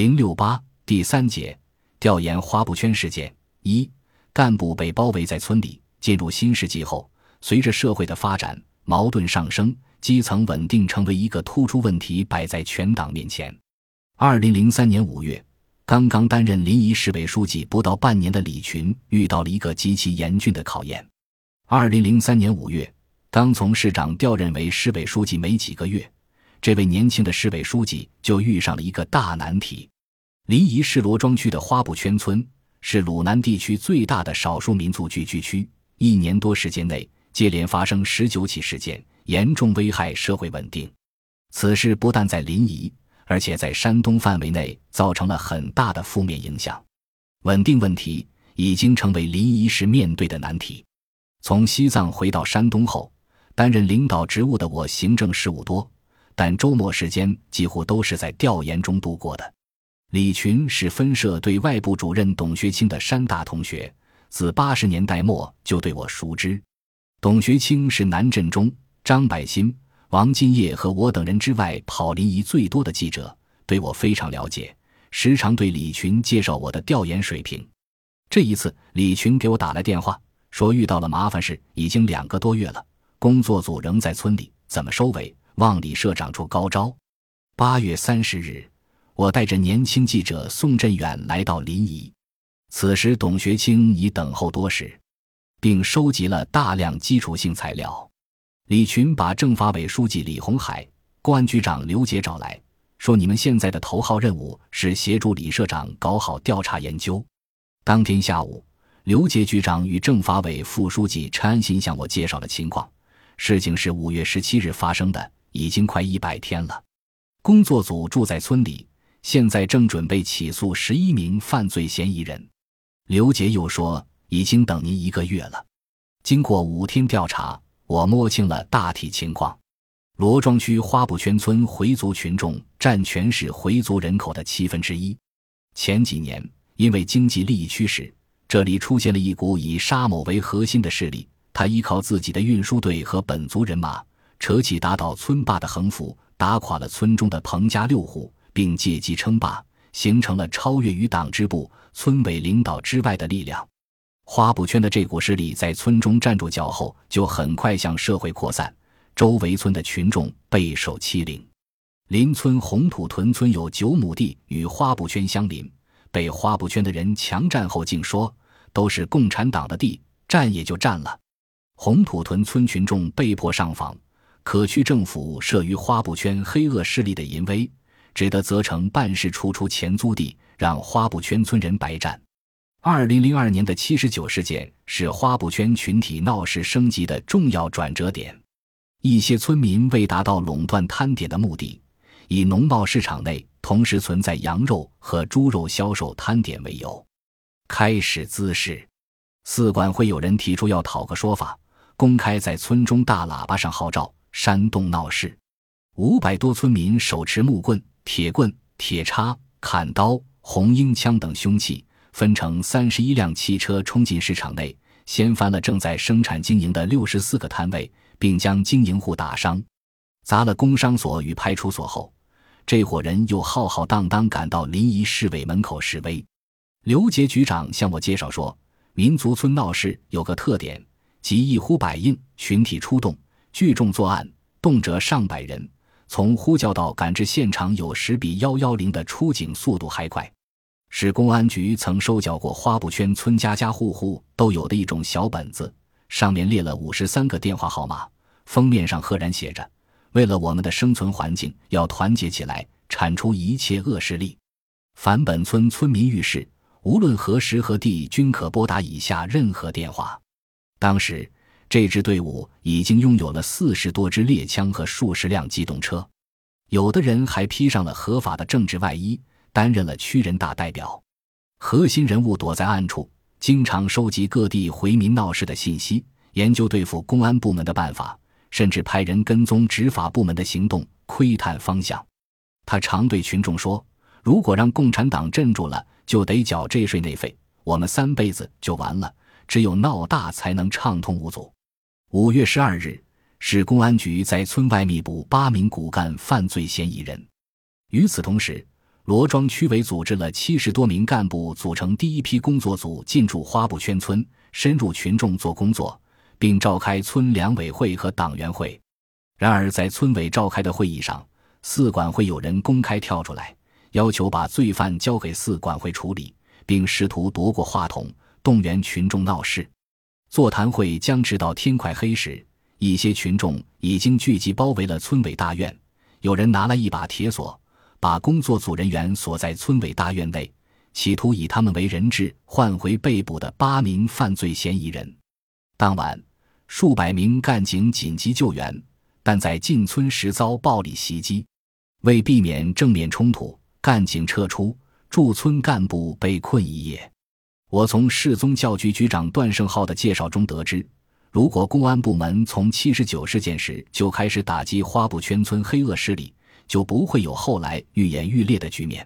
零六八第三节调研花布圈事件一干部被包围在村里。进入新世纪后，随着社会的发展，矛盾上升，基层稳定成为一个突出问题，摆在全党面前。二零零三年五月，刚刚担任临沂市委书记不到半年的李群遇到了一个极其严峻的考验。二零零三年五月，刚从市长调任为市委书记没几个月。这位年轻的市委书记就遇上了一个大难题。临沂市罗庄区的花布圈村是鲁南地区最大的少数民族聚居区，一年多时间内接连发生十九起事件，严重危害社会稳定。此事不但在临沂，而且在山东范围内造成了很大的负面影响。稳定问题已经成为临沂市面对的难题。从西藏回到山东后，担任领导职务的我，行政事务多。但周末时间几乎都是在调研中度过的。李群是分社对外部主任董学清的山大同学，自八十年代末就对我熟知。董学清是南振中、张百新、王金叶和我等人之外跑临沂最多的记者，对我非常了解，时常对李群介绍我的调研水平。这一次，李群给我打来电话，说遇到了麻烦事，已经两个多月了，工作组仍在村里，怎么收尾？望李社长出高招。八月三十日，我带着年轻记者宋振远来到临沂。此时，董学清已等候多时，并收集了大量基础性材料。李群把政法委书记李红海、公安局长刘杰找来说：“你们现在的头号任务是协助李社长搞好调查研究。”当天下午，刘杰局长与政法委副书记陈安新向我介绍了情况。事情是五月十七日发生的。已经快一百天了，工作组住在村里，现在正准备起诉十一名犯罪嫌疑人。刘杰又说，已经等您一个月了。经过五天调查，我摸清了大体情况。罗庄区花布圈村回族群众占全市回族人口的七分之一。前几年，因为经济利益驱使，这里出现了一股以沙某为核心的势力，他依靠自己的运输队和本族人马。扯起打倒村霸的横幅，打垮了村中的彭家六户，并借机称霸，形成了超越于党支部、村委领导之外的力量。花布圈的这股势力在村中站住脚后，就很快向社会扩散，周围村的群众备受欺凌。邻村红土屯村有九亩地与花布圈相邻，被花布圈的人强占后，竟说都是共产党的地，占也就占了。红土屯村群众被迫上访。可区政府慑于花布圈黑恶势力的淫威，只得责成办事处出钱租地，让花布圈村人白占。二零零二年的七十九事件是花布圈群体闹事升级的重要转折点。一些村民为达到垄断摊点的目的，以农贸市场内同时存在羊肉和猪肉销售摊点为由，开始滋事。四管会有人提出要讨个说法，公开在村中大喇叭上号召。煽动闹事，五百多村民手持木棍、铁棍、铁叉、砍刀、红缨枪等凶器，分成三十一辆汽车冲进市场内，掀翻了正在生产经营的六十四个摊位，并将经营户打伤，砸了工商所与派出所后，这伙人又浩浩荡荡赶到临沂市委门口示威。刘杰局长向我介绍说，民族村闹事有个特点，即一呼百应，群体出动。聚众作案，动辄上百人，从呼叫到赶至现场，有时比幺幺零的出警速度还快。市公安局曾收缴过花布圈村家家户户都有的一种小本子，上面列了五十三个电话号码，封面上赫然写着：“为了我们的生存环境，要团结起来，铲除一切恶势力。凡本村村民遇事，无论何时何地，均可拨打以下任何电话。”当时。这支队伍已经拥有了四十多支猎枪和数十辆机动车，有的人还披上了合法的政治外衣，担任了区人大代表。核心人物躲在暗处，经常收集各地回民闹事的信息，研究对付公安部门的办法，甚至派人跟踪执法部门的行动，窥探方向。他常对群众说：“如果让共产党镇住了，就得缴这税那费，我们三辈子就完了。只有闹大，才能畅通无阻。”五月十二日，市公安局在村外密捕八名骨干犯罪嫌疑人。与此同时，罗庄区委组织了七十多名干部，组成第一批工作组进驻花布圈村，深入群众做工作，并召开村两委会和党员会。然而，在村委召开的会议上，四管会有人公开跳出来，要求把罪犯交给四管会处理，并试图夺过话筒，动员群众闹事。座谈会僵持到天快黑时，一些群众已经聚集包围了村委大院，有人拿来一把铁锁。把工作组人员锁在村委大院内，企图以他们为人质换回被捕的八名犯罪嫌疑人。当晚，数百名干警紧急救援，但在进村时遭暴力袭击。为避免正面冲突，干警撤出，驻村干部被困一夜。我从市宗教局局长段胜浩的介绍中得知，如果公安部门从七十九事件时就开始打击花布圈村黑恶势力。就不会有后来愈演愈烈的局面。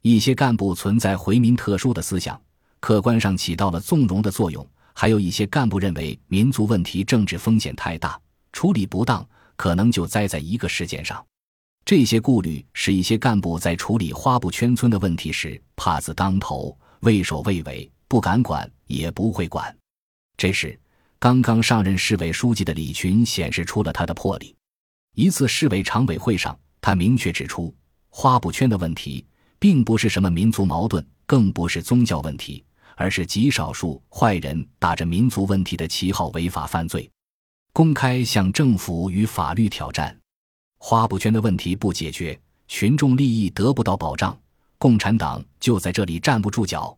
一些干部存在回民特殊的思想，客观上起到了纵容的作用；还有一些干部认为民族问题政治风险太大，处理不当可能就栽在一个事件上。这些顾虑使一些干部在处理花布圈村的问题时怕字当头，畏首畏尾，不敢管，也不会管。这时，刚刚上任市委书记的李群显示出了他的魄力。一次市委常委会上。他明确指出，花布圈的问题并不是什么民族矛盾，更不是宗教问题，而是极少数坏人打着民族问题的旗号违法犯罪，公开向政府与法律挑战。花布圈的问题不解决，群众利益得不到保障，共产党就在这里站不住脚，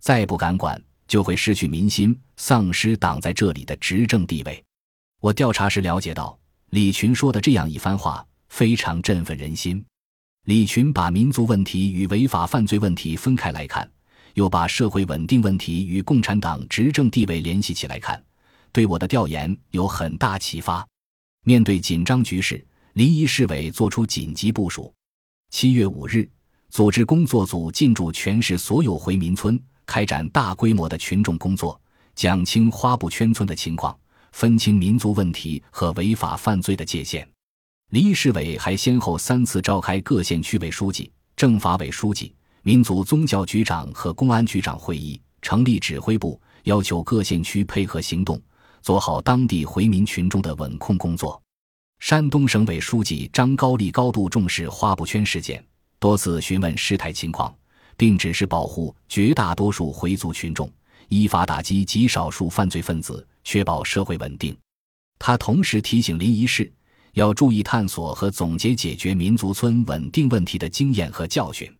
再不敢管，就会失去民心，丧失党在这里的执政地位。我调查时了解到，李群说的这样一番话。非常振奋人心。李群把民族问题与违法犯罪问题分开来看，又把社会稳定问题与共产党执政地位联系起来看，对我的调研有很大启发。面对紧张局势，临沂市委作出紧急部署。七月五日，组织工作组进驻全市所有回民村，开展大规模的群众工作，讲清花布圈村的情况，分清民族问题和违法犯罪的界限。临沂市委还先后三次召开各县区委书记、政法委书记、民族宗教局长和公安局长会议，成立指挥部，要求各县区配合行动，做好当地回民群众的稳控工作。山东省委书记张高丽高度重视花布圈事件，多次询问事态情况，并只是保护绝大多数回族群众，依法打击极少数犯罪分子，确保社会稳定。他同时提醒临沂市。要注意探索和总结解决民族村稳定问题的经验和教训。